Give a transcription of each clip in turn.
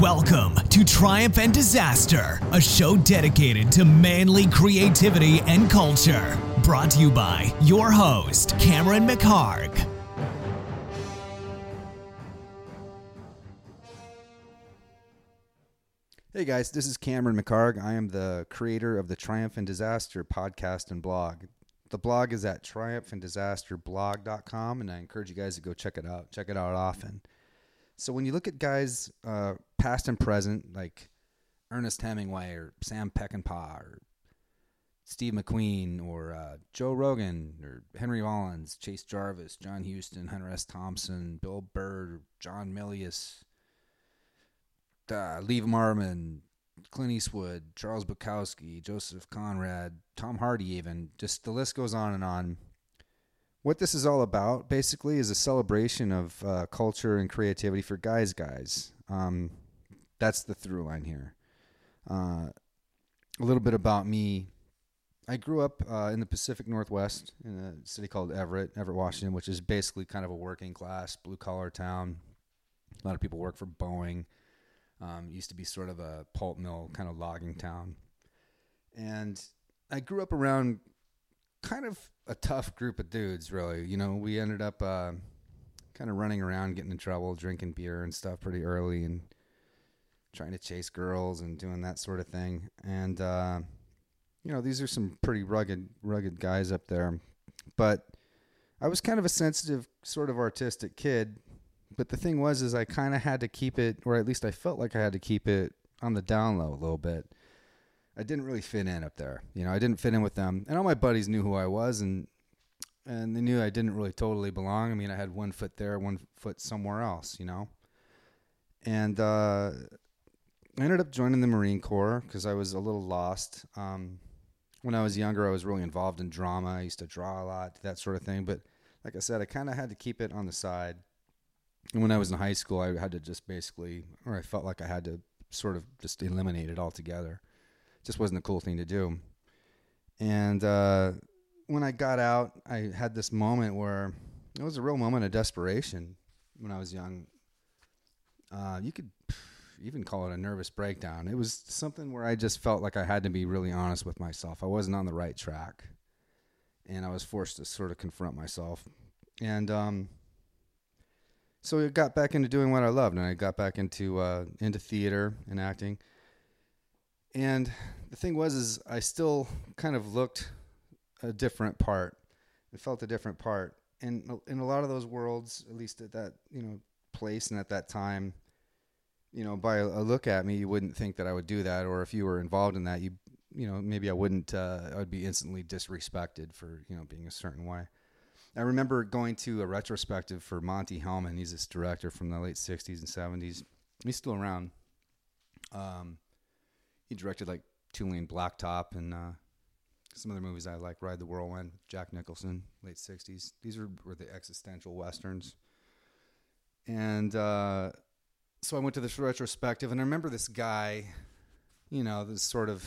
Welcome to Triumph and Disaster, a show dedicated to manly creativity and culture. Brought to you by your host, Cameron McHarg. Hey guys, this is Cameron McHarg. I am the creator of the Triumph and Disaster podcast and blog. The blog is at triumphanddisasterblog.com, and I encourage you guys to go check it out. Check it out often. So when you look at guys uh, past and present, like Ernest Hemingway or Sam Peckinpah or Steve McQueen or uh, Joe Rogan or Henry Rollins, Chase Jarvis, John Huston, Hunter S. Thompson, Bill Burr, John Milius, uh, Lee Marvin, Clint Eastwood, Charles Bukowski, Joseph Conrad, Tom Hardy, even just the list goes on and on what this is all about basically is a celebration of uh, culture and creativity for guys guys. Um, that's the through line here. Uh, a little bit about me. I grew up uh, in the pacific northwest in a city called everett everett washington which is basically kind of a working class blue collar town. A lot of people work for boeing. Um, used to be sort of a pulp mill kind of logging town. And i grew up around kind of a tough group of dudes, really. You know, we ended up uh, kind of running around, getting in trouble, drinking beer and stuff pretty early, and trying to chase girls and doing that sort of thing. And uh, you know, these are some pretty rugged, rugged guys up there. But I was kind of a sensitive, sort of artistic kid. But the thing was, is I kind of had to keep it, or at least I felt like I had to keep it on the down low a little bit I didn't really fit in up there. You know, I didn't fit in with them, and all my buddies knew who I was, and and they knew I didn't really totally belong. I mean, I had one foot there, one foot somewhere else. You know, and uh, I ended up joining the Marine Corps because I was a little lost. Um, when I was younger, I was really involved in drama. I used to draw a lot, that sort of thing. But like I said, I kind of had to keep it on the side. And when I was in high school, I had to just basically, or I felt like I had to sort of just eliminate it altogether just wasn't a cool thing to do. And uh, when I got out, I had this moment where it was a real moment of desperation when I was young. Uh, you could even call it a nervous breakdown. It was something where I just felt like I had to be really honest with myself. I wasn't on the right track, and I was forced to sort of confront myself. And um, so I got back into doing what I loved, and I got back into uh, into theater and acting. And the thing was, is I still kind of looked a different part. It felt a different part, and in a lot of those worlds, at least at that you know place and at that time, you know, by a, look at me, you wouldn't think that I would do that, or if you were involved in that, you you know maybe I wouldn't. Uh, I would be instantly disrespected for you know being a certain way. I remember going to a retrospective for Monte Hellman. He's this director from the late '60s and '70s. He's still around. Um, he directed like Two-Lane Blacktop and uh, some other movies I like. Ride the Whirlwind, Jack Nicholson, late '60s. These were, were the existential westerns. And uh, so I went to this retrospective, and I remember this guy, you know, this sort of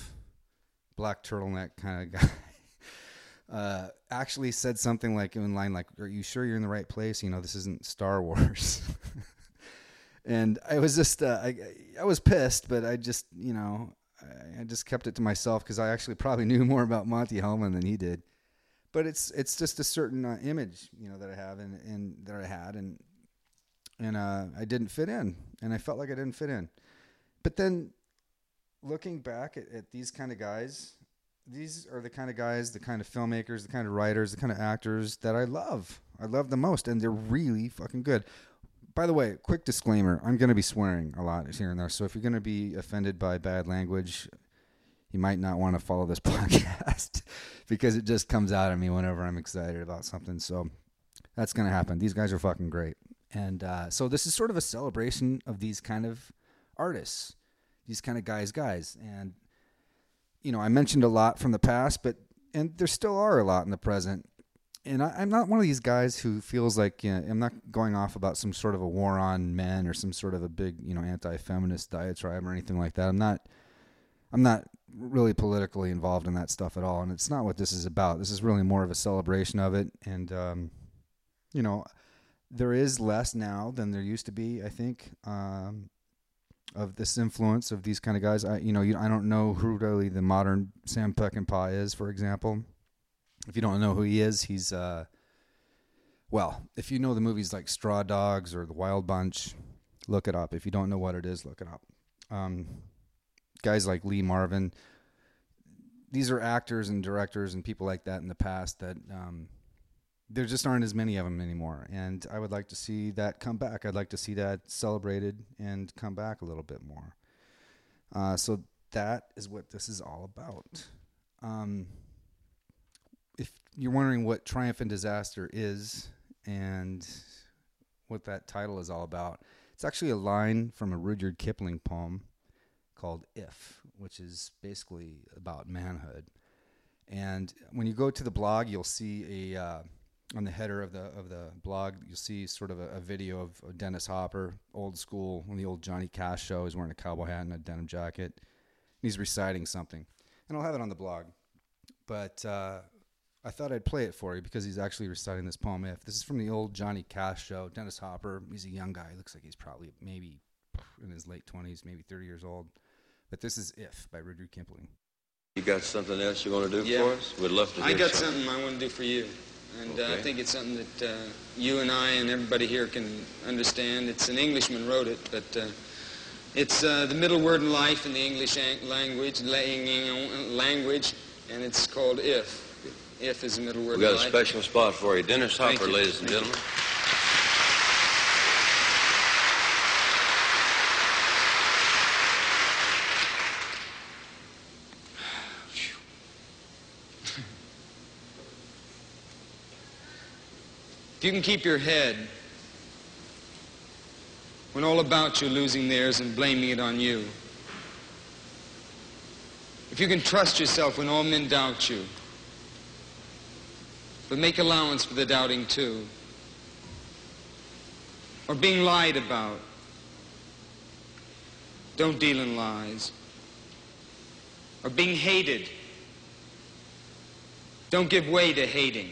black turtleneck kind of guy. Uh, actually said something like in line like are you sure you're in the right place you know this isn't star wars and i was just uh, I, I was pissed but i just you know I just kept it to myself because I actually probably knew more about Monte Hellman than he did. But it's it's just a certain uh, image, you know, that I have and, and that I had, and and uh, I didn't fit in, and I felt like I didn't fit in. But then, looking back at, at these kind of guys, these are the kind of guys, the kind of filmmakers, the kind of writers, the kind of actors that I love. I love the most, and they're really fucking good by the way, quick disclaimer: I'm going to be swearing a lot here and there, so if you're going to be offended by bad language, you might not want to follow this podcast because it just comes out of me whenever I'm excited about something. So that's going to happen. These guys are fucking great, and uh, so this is sort of a celebration of these kind of artists, these kind of guys, guys, and you know, I mentioned a lot from the past, but and there still are a lot in the present and I, am not one of these guys who feels like you know, I'm not going off about some sort of a war on men or some sort of a big you know anti-feminist diatribe or anything like that. I'm not. I'm not really politically involved in that stuff at all, and it's not what this is about. This is really more of a celebration of it, and um, you know, there is less now than there used to be. I think um, of this influence of these kind of guys. I you know you, I don't know who really the modern Sam Peckinpah is, for example. If you don't know who he is, he's uh, well, if you know the movies like Straw Dogs or The Wild Bunch, look it up. If you don't know what it is, look it up. Um, guys like Lee Marvin, these are actors and directors and people like that in the past that um, there just aren't as many of them anymore. And I would like to see that come back. I'd like to see that celebrated and come back a little bit more. Uh, so that is what this is all about. Um, you're wondering what Triumph and Disaster is and what that title is all about, it's actually a line from a Rudyard Kipling poem called If, which is basically about manhood. And when you go to the blog, you'll see a. Uh, on the header of the of the blog, you'll see sort of a, a video of, Dennis Hopper, old school, on the old Johnny Cash show. He's wearing a cowboy hat and a denim jacket. And he's reciting something, and I'll have it on the blog. But uh, I thought I'd play it for you because he's actually reciting this poem. If this is from the old Johnny Cash show, Dennis Hopper. He's a young guy. He looks like he's probably maybe in his late twenties, maybe thirty years old. But this is "If" by Rudyard Kipling. You got something else you want to do yeah. for us? We'd love to. I got something. something I want to do for you. And okay. uh, I think it's something that uh, you and I and everybody here can understand. It's an Englishman wrote it, but uh, it's uh, the middle word in life in the English language, language, and it's called if. If is the middle word we got a special spot for you. Dennis Hopper, ladies and gentlemen. If you can keep your head when all about you losing theirs and blaming it on you. If you can trust yourself when all men doubt you, but make allowance for the doubting too, or being lied about, don't deal in lies, or being hated, don't give way to hating.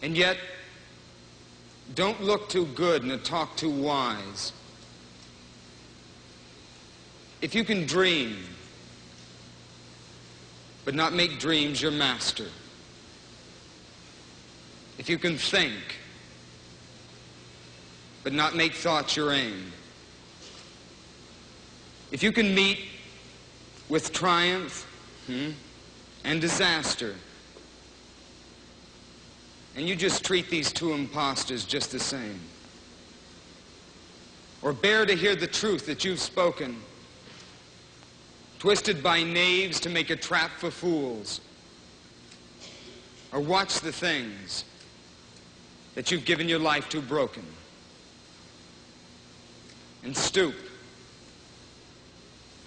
And yet, don't look too good and talk too wise. If you can dream, but not make dreams your master. If you can think, but not make thoughts your aim. If you can meet with triumph hmm, and disaster, and you just treat these two impostors just the same. Or bear to hear the truth that you've spoken, twisted by knaves to make a trap for fools. Or watch the things that you've given your life to broken. And stoop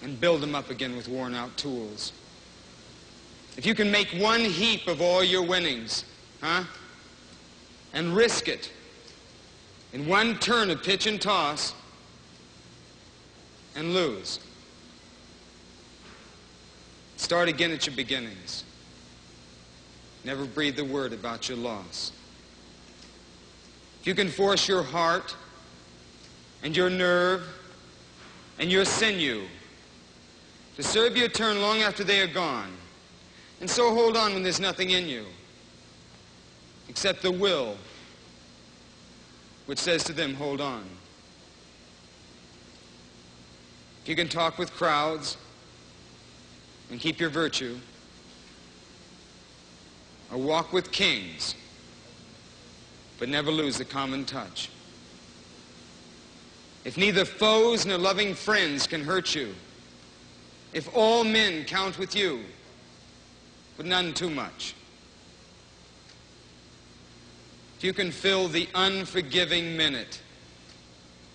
and build them up again with worn out tools. If you can make one heap of all your winnings, huh? and risk it in one turn of pitch and toss and lose. Start again at your beginnings. Never breathe a word about your loss. If you can force your heart and your nerve and your sinew to serve your turn long after they are gone, and so hold on when there's nothing in you except the will which says to them, hold on. If you can talk with crowds and keep your virtue, or walk with kings, but never lose the common touch. If neither foes nor loving friends can hurt you, if all men count with you, but none too much, if you can fill the unforgiving minute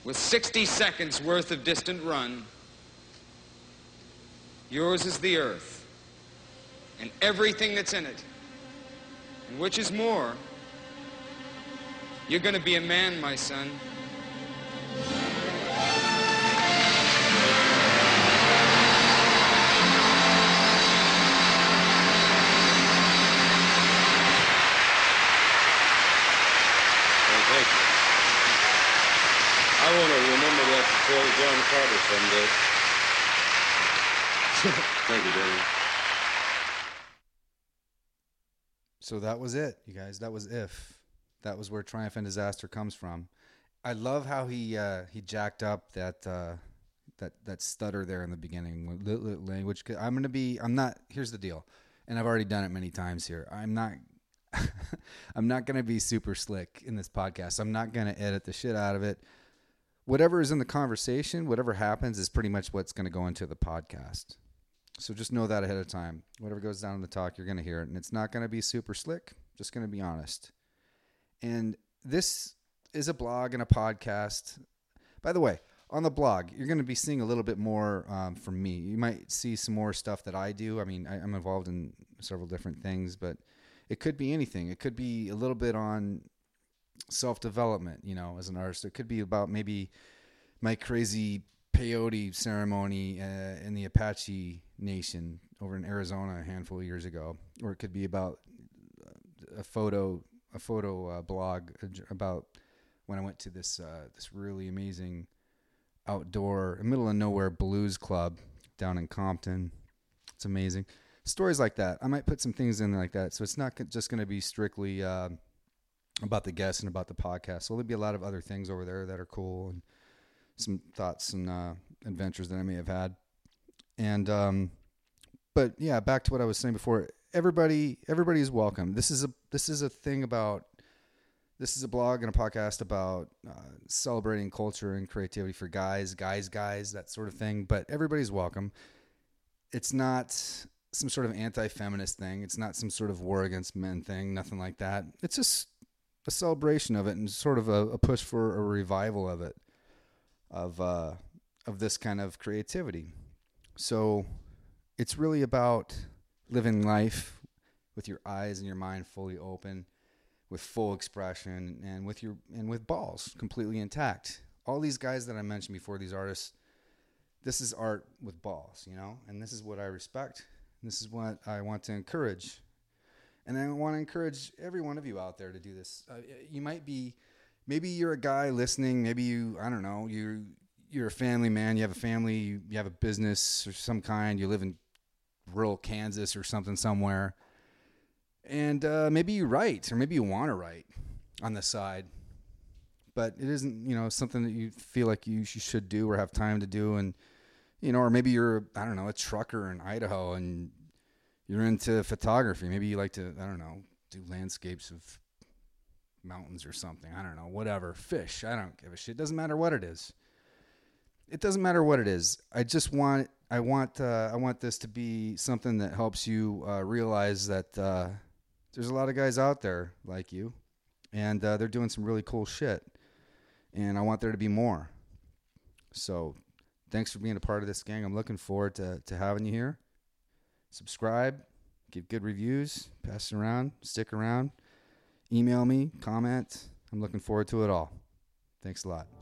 with 60 seconds worth of distant run, yours is the earth and everything that's in it. And which is more, you're going to be a man, my son. I want to remember that Phil John Carter someday. Thank you, Danny. So that was it, you guys. That was if. That was where triumph and disaster comes from. I love how he uh, he jacked up that uh, that that stutter there in the beginning language. I'm gonna be. I'm not. Here's the deal, and I've already done it many times here. I'm not. I'm not gonna be super slick in this podcast. I'm not gonna edit the shit out of it. Whatever is in the conversation, whatever happens, is pretty much what's gonna go into the podcast. So just know that ahead of time. Whatever goes down in the talk, you're to hear it. And it's not to be super slick, just to be honest. And this is a blog and a podcast. By the way, on the blog, you're going to be seeing a little bit more um, from me. You might see some more stuff that I do. I mean, I, I'm involved in several different things, but it could be anything. It could be a little bit on self development, you know, as an artist. It could be about maybe my crazy peyote ceremony uh, in the Apache Nation over in Arizona a handful of years ago, or it could be about a photo a photo uh, blog about when I went to this uh, this really amazing outdoor middle of nowhere blues club down in Compton. It's amazing stories like that. I might put some things in like that, so it's not just going to be strictly uh, about the guests and about the podcast. So there'll be a lot of other things over there that are cool and some thoughts and uh, adventures that I may have had. And um, but yeah, back to what I was saying before. Everybody, is welcome. This is a this is a thing about this is a blog and a podcast about uh, celebrating culture and creativity for guys, guys, guys, that sort of thing. But everybody's welcome. It's not some sort of anti-feminist thing. It's not some sort of war against men thing. Nothing like that. It's just a celebration of it and sort of a, a push for a revival of it, of uh, of this kind of creativity. So it's really about living life with your eyes and your mind fully open, with full expression, and with your and with balls completely intact. All these guys that I mentioned before, these artists, this is art with balls, you know, and this is what I respect. This is what I want to encourage, and I want to encourage every one of you out there to do this. Uh, you might be, maybe you're a guy listening. Maybe you, I don't know, you you're a family man. You have a family. You, you have a business or some kind. You live in rural Kansas or something somewhere, and uh, maybe you write or maybe you want to write on the side, but it isn't you know something that you feel like you, should do or have time to do, and you know, or maybe you're I don't know a trucker in Idaho and you're into photography. Maybe you like to I don't know do landscapes of mountains or something. I don't know, whatever. Fish. I don't give a shit. Doesn't matter what it is. It doesn't matter what it is. I just want I want uh, I want this to be something that helps you uh, realize that uh, there's a lot of guys out there like you, and uh, they're doing some really cool shit, and I want there to be more. So, thanks for being a part of this gang. I'm looking forward to to having you here. Subscribe, give good reviews, pass it around, stick around, email me, comment. I'm looking forward to it all. Thanks a lot.